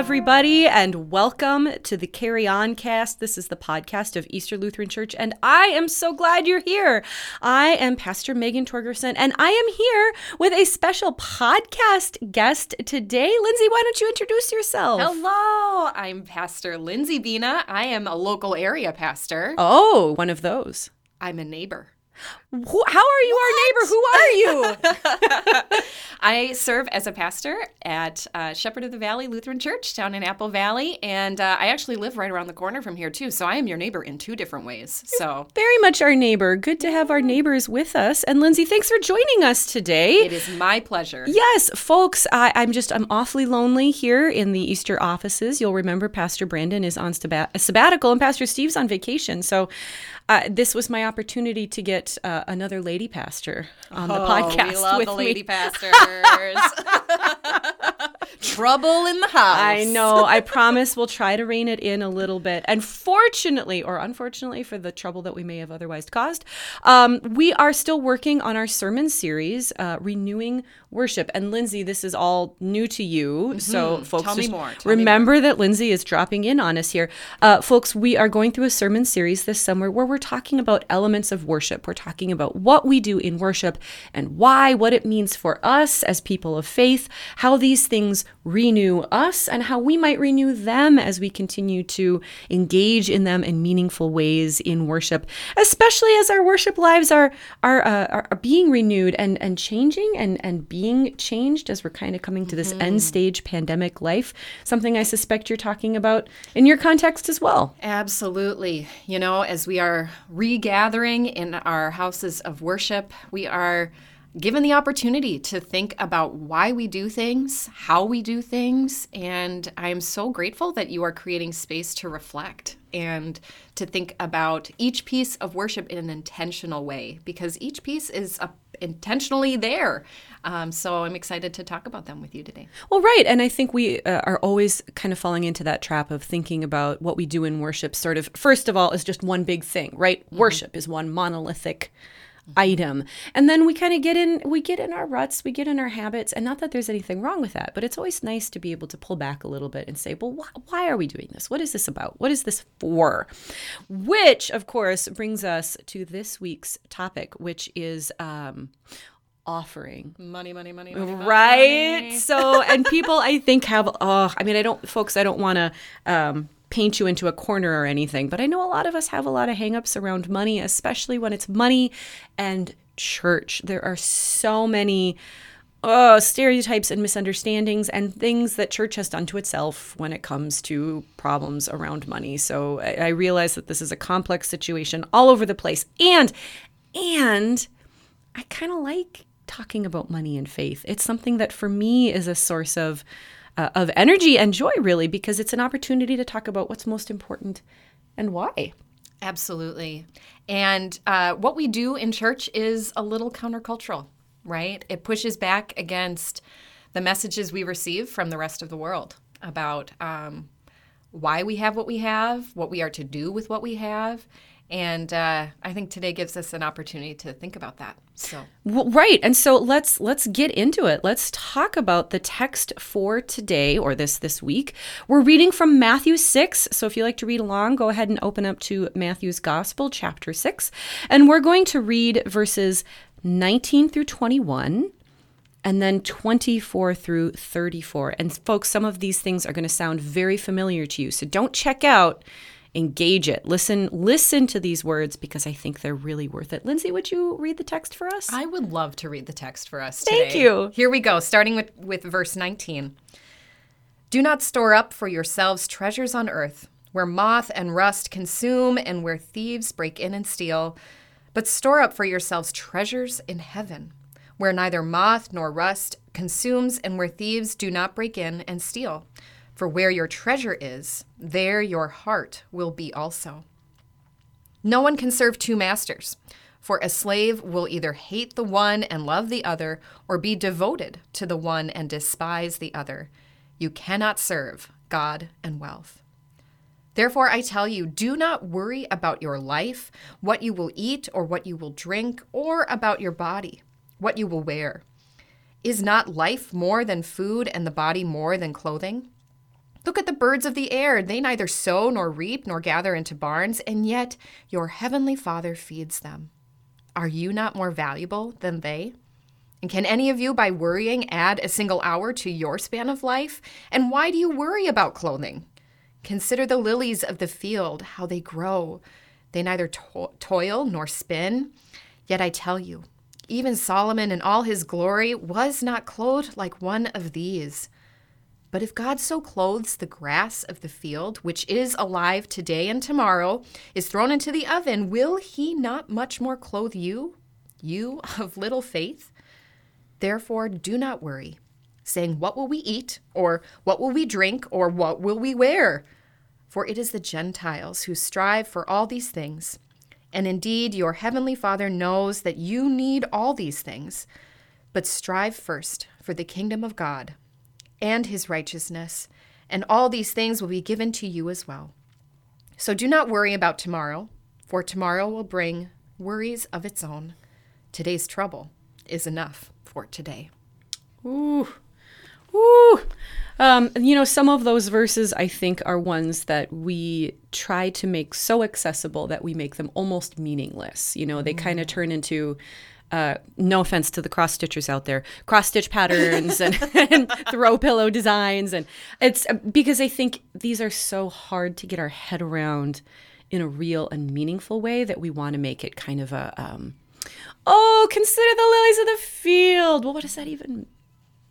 everybody, and welcome to the Carry On Cast. This is the podcast of Easter Lutheran Church, and I am so glad you're here. I am Pastor Megan Torgerson, and I am here with a special podcast guest today. Lindsey, why don't you introduce yourself? Hello, I'm Pastor Lindsey Bina. I am a local area pastor. Oh, one of those. I'm a neighbor. Who, how are you our neighbor? Who are you? I serve as a pastor at uh, Shepherd of the Valley Lutheran Church down in Apple Valley, and uh, I actually live right around the corner from here too. So I am your neighbor in two different ways. So Very much our neighbor. Good to have our neighbors with us. And Lindsey, thanks for joining us today. it is my pleasure. Yes, folks, I, I'm just, I'm awfully lonely here in the Easter offices. You'll remember Pastor Brandon is on sabbat- sabbatical and Pastor Steve's on vacation. So uh, this was my opportunity to get uh, another lady pastor on the Oh, podcast we love with the me. lady pastors. Trouble in the house. I know. I promise we'll try to rein it in a little bit. And fortunately, or unfortunately, for the trouble that we may have otherwise caused, um, we are still working on our sermon series, uh, Renewing Worship. And Lindsey, this is all new to you. So, folks, Mm-hmm. Tell me more. Tell me remember that Lindsey is dropping in on us here. Uh, folks, we are going through a sermon series this summer where we're talking about elements of worship. We're talking about what we do in worship and why, what it means for us as people of faith, how these things renew us, and how we might renew them as we continue to engage in them in meaningful ways in worship, especially as our worship lives are are, uh, are, being renewed and, and changing and, and being changed as we're kind of coming to this end stage pandemic life. Something I suspect you're talking about in your context as well. Absolutely. You know, as we are regathering in our of worship, we are given the opportunity to think about why we do things, how we do things, and I am so grateful that you are creating space to reflect and to think about each piece of worship in an intentional way because each piece is uh, intentionally there. Um, so I'm excited to talk about them with you today. Well, right. And I think we uh, are always kind of falling into that trap of thinking about what we do in worship, sort of, first of all, is just one big thing, right? Worship is one monolithic item. And then we kind of get in we get in our ruts we get in our habits and not that there's anything wrong with that but it's always nice to be able to pull back a little bit and say well wh- why are we doing this? What is this about? What is this for? Which of course brings us to this week's topic which is um offering. Money, money, money, money. right? So and people i think have oh i mean i don't folks i don't want to um paint you into a corner or anything but i know a lot of us have a lot of hangups around money especially when it's money and church there are so many uh, stereotypes and misunderstandings and things that church has done to itself when it comes to problems around money. So I, I realize that this is a complex situation all over the place, and and I kind of like talking about money and faith. It's something that for me is a source of uh, of energy and joy, really, because it's an opportunity to talk about what's most important and why. Absolutely. And uh, what we do in church is a little countercultural, right? It pushes back against the messages we receive from the rest of the world about um, why we have what we have, what we are to do with what we have. And uh, I think today gives us an opportunity to think about that. So, Well, right. And so let's let's get into it. Let's talk about the text for today or this this week. We're reading from Matthew 6. So if you like to read along, go ahead and open up to Matthew's Gospel chapter 6, and we're going to read verses 19 through 21 and then 24 through 34. And folks, some of these things are going to sound very familiar to you. So don't check out engage it listen listen to these words because i think they're really worth it lindsey would you read the text for us I would love to read the text for us Thank today. you. Here we go, starting with, with verse 19. Do not store up for yourselves treasures on earth, where moth and rust consume and where thieves break in and steal, but store up for yourselves treasures in heaven, where neither moth nor rust consumes and where thieves do not break in and steal. For where your treasure is, there your heart will be also. No one can serve two masters, for a slave will either hate the one and love the other, or be devoted to the one and despise the other. You cannot serve God and wealth. Therefore, I tell you, do not worry about your life, what you will eat or what you will drink, or about your body, what you will wear. Is not life more than food and the body more than clothing? Look at the birds of the air. They neither sow nor reap nor gather into barns, and yet your heavenly Father feeds them. Are you not more valuable than they? And can any of you, by worrying, add a single hour to your span of life? And why do you worry about clothing? Consider the lilies of the field, how they grow. They neither to- toil nor spin. Yet I tell you, even Solomon in all his glory was not clothed like one of these. But if God so clothes the grass of the field, which is alive today and tomorrow, is thrown into the oven, will he not much more clothe you, you of little faith? Therefore, do not worry, saying, What will we eat? Or what will we drink? Or what will we wear? For it is the Gentiles who strive for all these things. And indeed, your heavenly Father knows that you need all these things. But strive first for the kingdom of God and his righteousness, and all these things will be given to you as well. So do not worry about tomorrow, for tomorrow will bring worries of its own. Today's trouble is enough for today. Ooh. Ooh. Um, you know, some of those verses I think are ones that we try to make so accessible that we make them almost meaningless. You know, they kind of turn into uh, no offense to the cross stitchers out there, cross stitch patterns and, and, throw pillow designs. And it's uh, because I think these are so hard to get our head around in a real and meaningful way that we want to make it kind of a, um, oh, consider the lilies of the field. Well, what does that even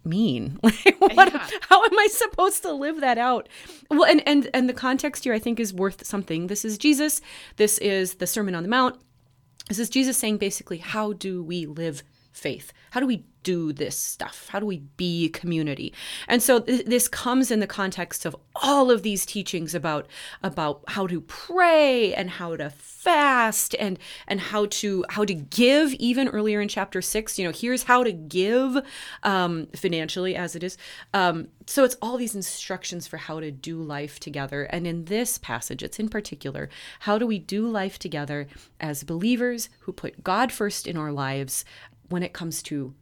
mean? what, yeah. How am I supposed to live that out? Well, and, and, and the context here I think is worth something. This is Jesus. This is the Sermon on the Mount. This is Jesus saying basically, how do we live faith? How do we do this stuff? How do we be community? And so th- this comes in the context of all of these teachings about about how to pray and how to fast and and how to how to give even earlier in chapter 6 you know here's how to give um, financially as it is um, so it's all these instructions for how to do life together and in this passage it's in particular how do we do life together as believers who put god first in our lives when it comes to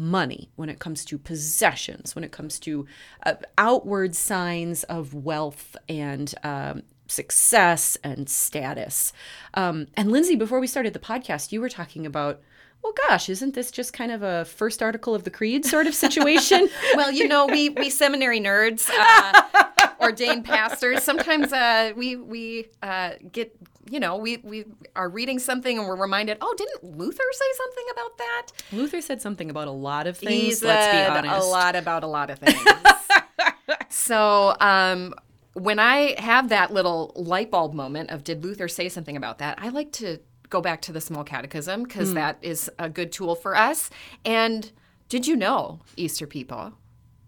money, when it comes to possessions, when it comes to uh, outward signs of wealth and um, success and status. Um, and Lindsey, before we started the podcast, you were talking about well gosh isn't this just kind of a first article of the creed sort of situation well you know we we seminary nerds uh, ordained pastors sometimes uh, we we uh, get you know, we, we are reading something and we're reminded, oh, didn't Luther say something about that? Luther said something about a lot of things. He let's be honest. A lot about a lot of things. so um, when I have that little light bulb moment of did Luther say something about that, I like to go back to the small catechism because mm. that is a good tool for us. And did you know, Easter people,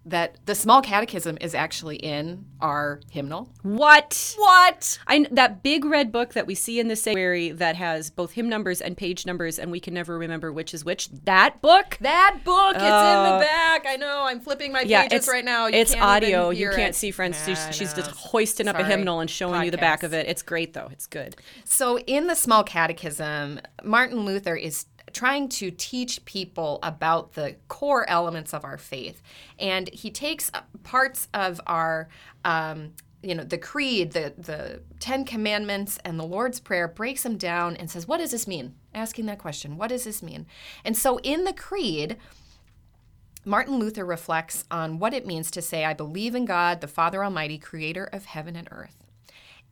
that the small catechism is actually in our hymnal. What? What? I that big red book that we see in the sanctuary that has both hymn numbers and page numbers and we can never remember which is which. That book? That book. Uh, it's in the back. I know. I'm flipping my yeah, pages right now. You it's audio. You can't it. see friends. Nah, she's, she's just hoisting Sorry. up a hymnal and showing Podcast. you the back of it. It's great though. It's good. So in the small catechism, Martin Luther is trying to teach people about the core elements of our faith. And he takes uh, parts of our um, you know the creed the the 10 commandments and the lord's prayer breaks them down and says what does this mean asking that question what does this mean and so in the creed Martin Luther reflects on what it means to say, I believe in God, the Father Almighty, creator of heaven and earth.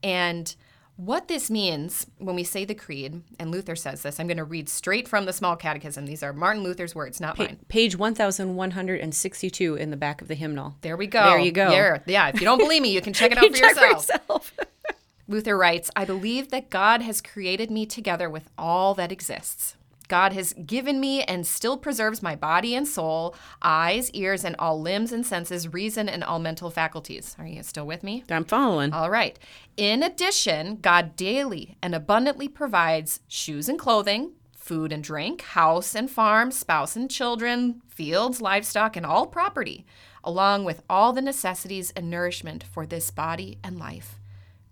And what this means when we say the creed, and Luther says this, I'm going to read straight from the Small Catechism. These are Martin Luther's words, not pa- mine. Page 1162 in the back of the hymnal. There we go. There you go. Yeah, yeah. If you don't believe me, you can check it out for yourself. For yourself. Luther writes, I believe that God has created me together with all that exists. God has given me and still preserves my body and soul, eyes, ears, and all limbs and senses, reason, and all mental faculties. Are you still with me? I'm following. All right. In addition, God daily and abundantly provides shoes and clothing, food and drink, house and farm, spouse and children, fields, livestock, and all property, along with all the necessities and nourishment for this body and life.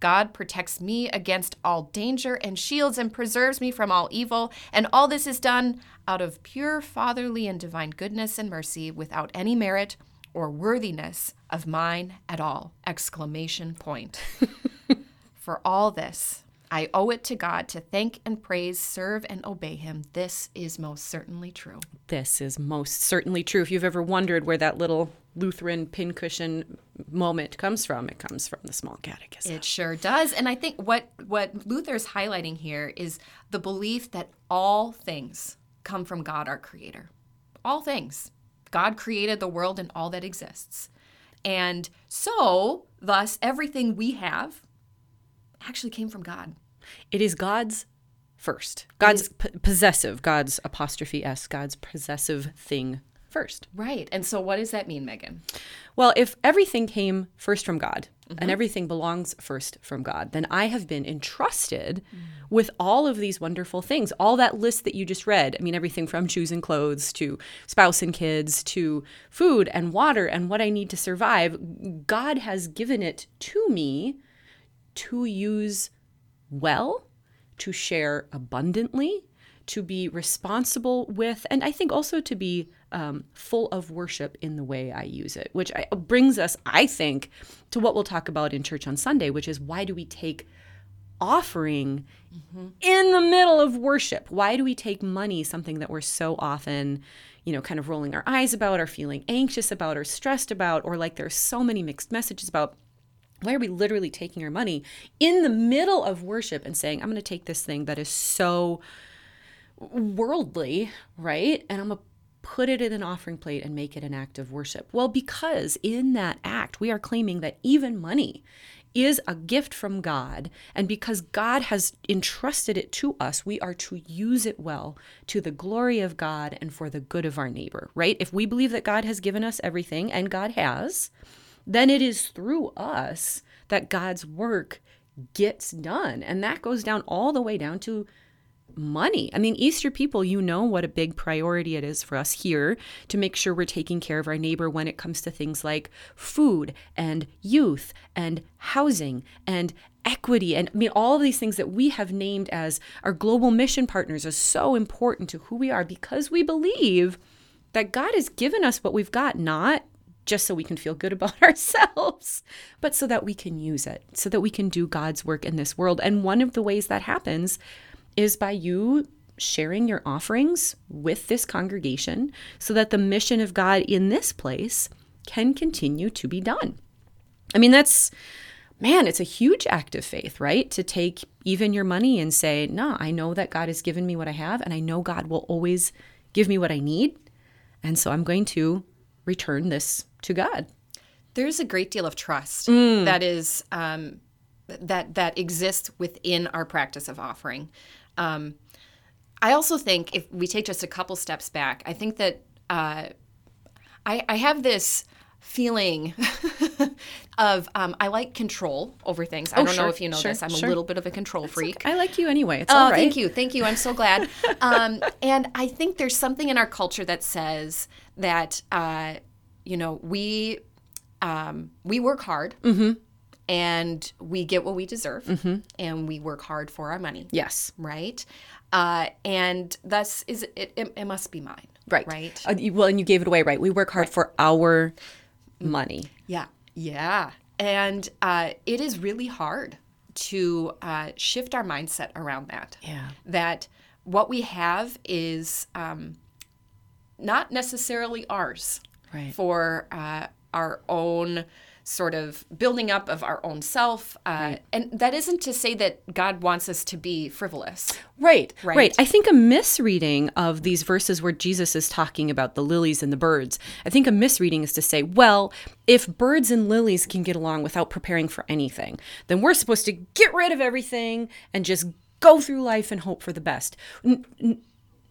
God protects me against all danger and shields and preserves me from all evil. And all this is done out of pure fatherly and divine goodness and mercy without any merit or worthiness of mine at all. Exclamation point. For all this, I owe it to God to thank and praise, serve and obey him. This is most certainly true. This is most certainly true. If you've ever wondered where that little Lutheran pincushion moment comes from, it comes from the small catechism. It sure does. And I think what what Luther's highlighting here is the belief that all things come from God our creator. All things. God created the world and all that exists. And so, thus everything we have actually came from God. It is God's first. God's p- possessive, God's apostrophe S, God's possessive thing first. Right. And so what does that mean, Megan? Well, if everything came first from God and mm-hmm. everything belongs first from God, then I have been entrusted with all of these wonderful things. All that list that you just read. I mean, everything from shoes and clothes to spouse and kids to food and water and what I need to survive. God has given it to me to use well, to share abundantly, to be responsible with, and I think also to be um, full of worship in the way I use it, which I, brings us, I think, to what we'll talk about in church on Sunday, which is why do we take offering in the middle of worship? Why do we take money, something that we're so often, you know, kind of rolling our eyes about, or feeling anxious about, or stressed about, or like there's so many mixed messages about? Why are we literally taking our money in the middle of worship and saying, I'm going to take this thing that is so worldly, right? And I'm to put it in an offering plate and make it an act of worship. Well, because in that act, we are claiming that even money is a gift from God. And because God has entrusted it to us, we are to use it well to the glory of God and for the good of our neighbor, right? If we believe that God has given us everything, and God has, then it is through us that God's work gets done. And that goes down all the way down to money. I mean, Easter people, you know what a big priority it is for us here to make sure we're taking care of our neighbor when it comes to things like food and youth and housing and equity and I mean all of these things that we have named as our global mission partners are so important to who we are because we believe that God has given us what we've got not just so we can feel good about ourselves, but so that we can use it, so that we can do God's work in this world. And one of the ways that happens is by you sharing your offerings with this congregation so that the mission of God in this place can continue to be done. I mean, that's, man, it's a huge act of faith, right? To take even your money and say, no, I know that God has given me what I have, and I know God will always give me what I need. And so I'm going to return this to God. There's a great deal of trust that is um, that that exists within our practice of offering. Um, I also think if we take just a couple steps back, I think that uh, I, I have this feeling of um, I like control over things. I don't know if you know sure, this. I'm sure. a little bit of a control freak. I like you anyway. It's Oh, all right. thank you, thank you. I'm so glad. um, and I think there's something in our culture that says that uh, you know we um, we work hard Mm-hmm. And we get what we deserve, and we work hard for our money, Yes. right? Uh, and thus is it, it, it must be mine, Right. Right. Uh, well, and you gave it away, right? We work hard for our money. Yeah, yeah. And uh, it is really hard to uh, shift our mindset around that. Yeah. That what we have is um, not necessarily ours Right. for uh, our own sort of building up of our own self. Uh, And that isn't to say that God wants us to be frivolous. Right, right, Right. I think a misreading of these verses where Jesus is talking about the lilies and the birds, I think a misreading is to say, well, if birds and lilies can get along without preparing for anything, then we're supposed to get rid of everything and just go through life and hope for the best. N- n-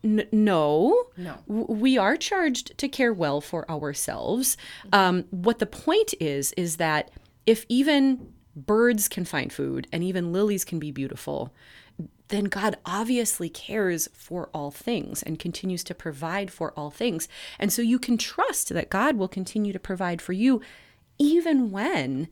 n- no, No. We are charged to care well for ourselves. Um, what the point is, is that if even birds can find food and even lilies can be beautiful, then God obviously cares for all things and continues to provide for all things. And so you can trust that God will continue to provide for you even when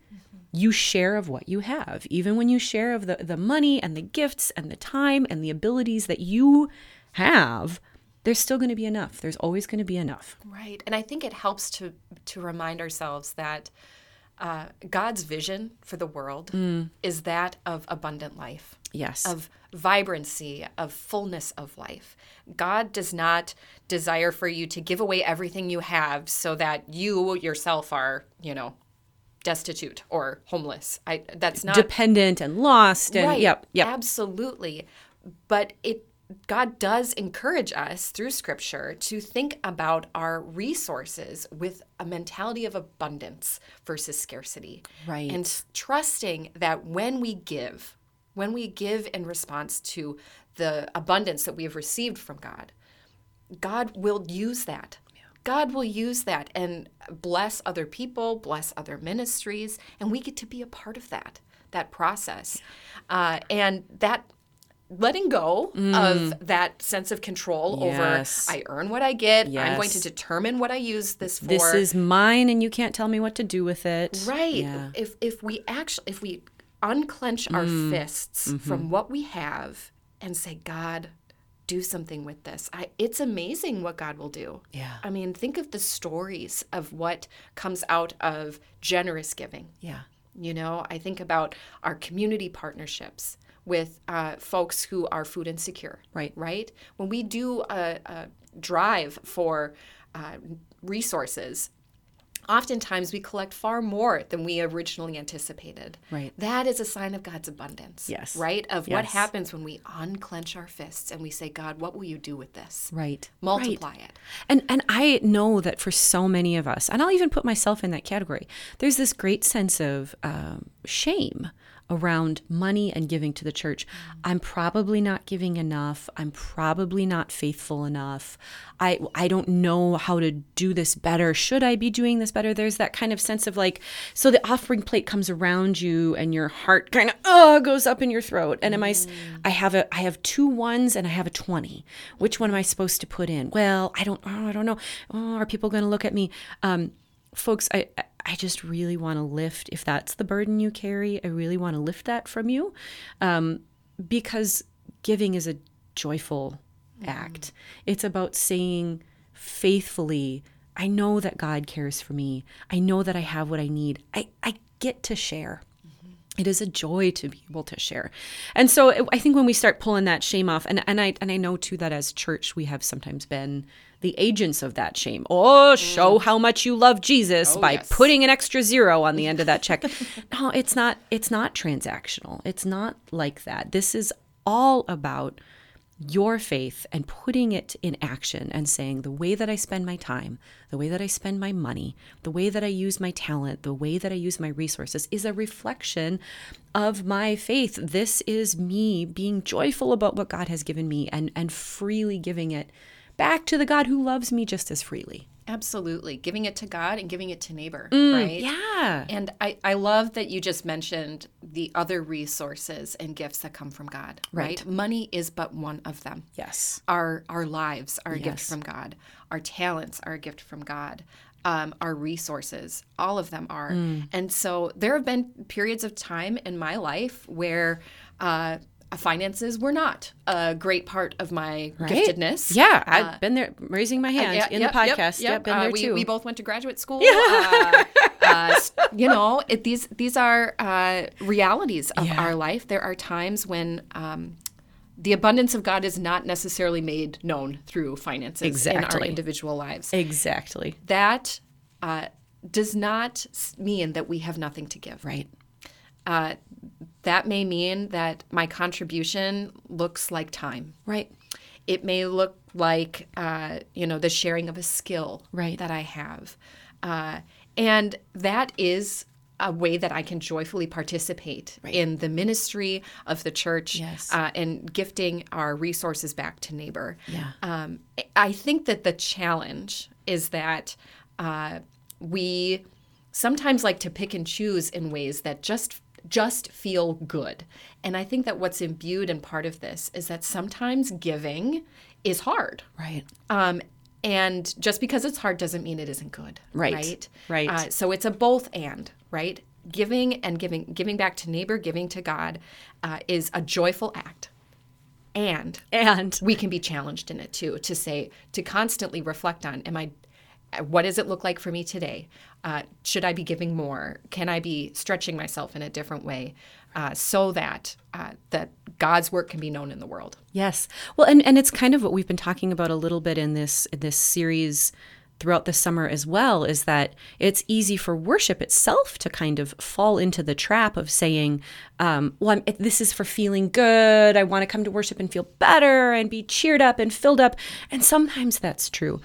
you share of what you have, even when you share of the, the money and the gifts and the time and the abilities that you have. there's still going to be enough. There's always going to be enough. Right. And I think it helps to to remind ourselves that uh, God's vision for the world is that of abundant life. Yes. Of vibrancy, of fullness of life. God does not desire for you to give away everything you have so that you yourself are, you know, destitute or homeless. I that's not Dependent and lost and right. yep, yep. Absolutely. But it God does encourage us through scripture to think about our resources with a mentality of abundance versus scarcity. Right. And trusting that when we give, when we give in response to the abundance that we have received from God, God will use that. God will use that and bless other people, bless other ministries, and we get to be a part of that that process, uh, and that letting go of that sense of control Mm. Yes. over I earn what I get. I'm going to determine what I use this for. This is mine and you can't tell me what to do with it. Right. Yeah. If if we actually if we unclench our Mm. fists Mm-hmm. from what we have and say, God, do something with this. I, it's amazing what God will do. Yeah. I mean, think of the stories of what comes out of generous giving. Yeah. You know, I think about our community partnerships with uh, folks who are food insecure. Right. Right. When we do a, a drive for uh, resources, oftentimes we collect far more than we originally anticipated. Right. That is a sign of God's abundance. Yes. Right. Of what happens when we unclench our fists and we say, God, what will you do with this? Right. Multiply Right. it. And and I know that for so many of us, and I'll even put myself in that category. There's this great sense of um, shame around money and giving to the church. I'm probably not giving enough. I'm probably not faithful enough. I I don't know how to do this better. Should I be doing this better? There's that kind of sense of like so the offering plate comes around you and your heart kind of uh goes up in your throat. And am I I have a I have two ones and I have a 20. Which one am I supposed to put in? Well, I don't oh, I don't know. Oh, are people going to look at me? Um folks, I I- I just really want to lift if that's the burden you carry. I really want to lift that from you. Um because giving is a joyful act. It's about saying faithfully, I know that God cares for me. I know that I have what I need. I, I get to share. It is a joy to be able to share. And so I think when we start pulling that shame off, and, and I and I know too that as church we have sometimes been the agents of that shame. Oh, mm. show how much you love Jesus oh, by yes. putting an extra zero on the end of that check. no, it's not it's not transactional. It's not like that. This is all about your faith and putting it in action and saying the way that I spend my time, the way that I spend my money, the way that I use my talent, the way that I use my resources is a reflection of my faith. This is me being joyful about what God has given me and and freely giving it back to the God who loves me just as freely. Absolutely. Giving it to God and giving it to neighbor. Mm, right. Yeah. And I, I love that you just mentioned the other resources and gifts that come from God, right? Right. Money is but one of them. Yes. Our our lives are a gift from God. Our talents are a gift from God. Um, our resources, all of them are. Mm. And so there have been periods of time in my life where uh, finances were not a great part of my giftedness. Yeah, I've been there raising my hand Yeah, in yep, the podcast. Yep, yep. been Uh, there we, too. We both went to graduate school. uh, uh, you know, it, these these are uh, realities of Yeah. our life. There are times when um, the abundance of God is not necessarily made known through finances in our individual lives. exactly. That uh, does not mean that we have nothing to give. Right. Uh, that may mean that my contribution looks like time. Right. It may look like, uh, you know, the sharing of a skill Right. that I have. Uh, and that is a way that I can joyfully participate in the ministry of the church Yes. uh, and gifting our resources back to neighbor. Yeah. Um, I think that the challenge is that uh, we sometimes like to pick and choose in ways that just just feel good. And I think that what's imbued in part of this is that sometimes giving is hard. Right. Um, and just because it's hard doesn't mean it isn't good. Right. Right. Right. Uh, so it's a both and, right? Giving and giving, giving back to neighbor, giving to God, uh, is a joyful act. And And we can be challenged in it too to say to constantly reflect on am i what does it look like for me today uh, should i be giving more can i be stretching myself in a different way uh, so that uh, that god's work can be known in the world Yes. Well, and, and it's kind of what we've been talking about a little bit in this in this series throughout the summer as well is that it's easy for worship itself to kind of fall into the trap of saying, um, well, I'm, this is for feeling good. I want to come to worship and feel better and be cheered up and filled up. And sometimes that's true.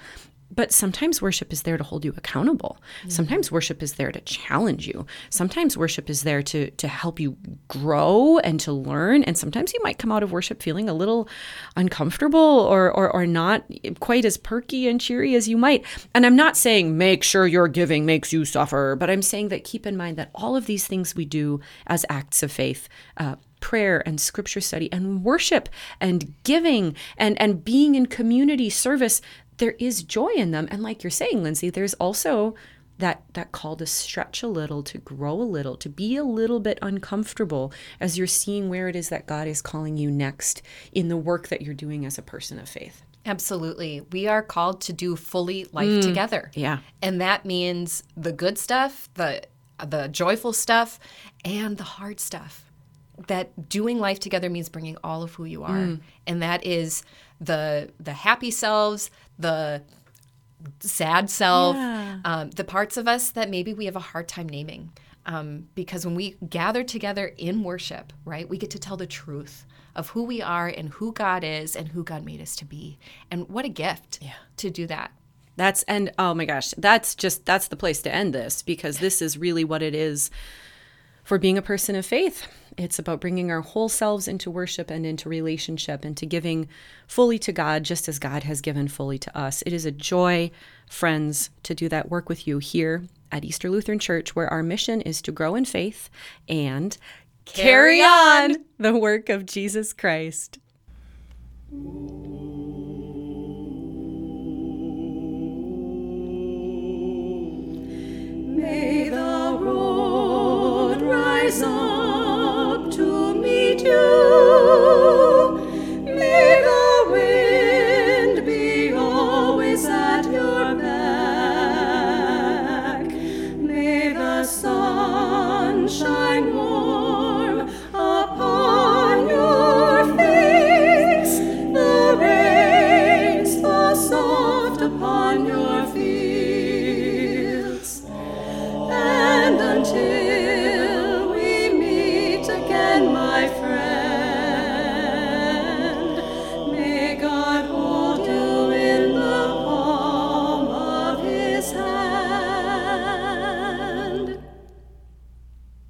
But sometimes worship is there to hold you accountable. Sometimes worship is there to challenge you. Sometimes worship is there to to help you grow and to learn. And sometimes you might come out of worship feeling a little uncomfortable or or, or not quite as perky and cheery as you might. And I'm not saying make sure your giving makes you suffer, but I'm saying that keep in mind that all of these things we do as acts of faith. Uh, prayer and scripture study and worship and giving and and being in community service there is joy in them. And like you're saying lindsey there's also that that call to stretch a little to grow a little to be a little bit uncomfortable as you're seeing where it is that god is calling you next in the work that you're doing as a person of faith. Absolutely. We are called to do fully life mm. together. Yeah. And that means the good stuff the the joyful stuff and the hard stuff. That doing life together means bringing all of who you are. Mm. And that is the the happy selves the sad self um, the parts of us that maybe we have a hard time naming. Um, because when we gather together in worship right we get to tell the truth of who we are and who god is and who god made us to be. And what a gift to do that. That's and oh my gosh, that's just that's the place to end this because this is really what it is for being a person of faith. It's about bringing our whole selves into worship and into relationship and to giving fully to God, just as God has given fully to us. It is a joy, friends, to do that work with you here at Easter Lutheran Church, where our mission is to grow in faith and carry, on. the work of Jesus Christ. May the présent.